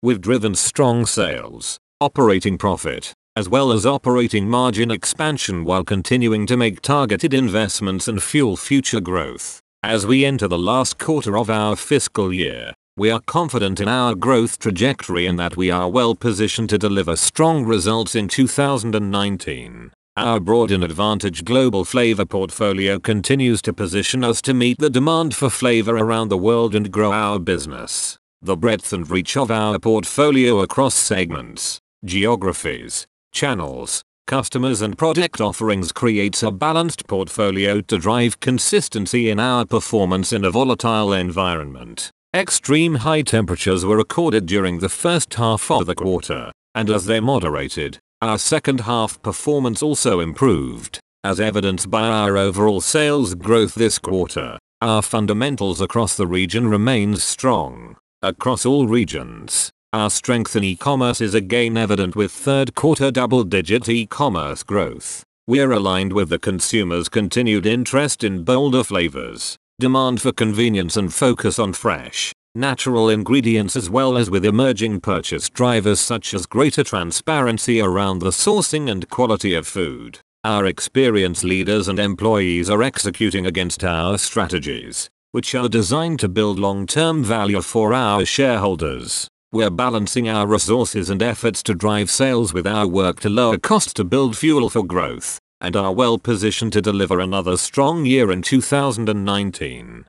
We've driven strong sales, operating profit, as well as operating margin expansion while continuing to make targeted investments and fuel future growth. As we enter the last quarter of our fiscal year, we are confident in our growth trajectory and that we are well positioned to deliver strong results in 2019. Our broad and advantaged global flavor portfolio continues to position us to meet the demand for flavor around the world and grow our business. The breadth and reach of our portfolio across segments, geographies, channels, customers and product offerings creates a balanced portfolio to drive consistency in our performance in a volatile environment. Extreme high temperatures were recorded during the first half of the quarter, and as they moderated, our second half performance also improved, as evidenced by our overall sales growth this quarter. Our fundamentals across the region remains strong. Across all regions, our strength in e-commerce is again evident with third quarter double-digit e-commerce growth. We're aligned with the consumer's continued interest in bolder flavors, demand for convenience and focus on fresh, natural ingredients as well as with emerging purchase drivers such as greater transparency around the sourcing and quality of food. Our experienced leaders and employees are executing against our strategies, which are designed to build long-term value for our shareholders. We're balancing our resources and efforts to drive sales with our work to lower costs to build fuel for growth, and are well positioned to deliver another strong year in 2019.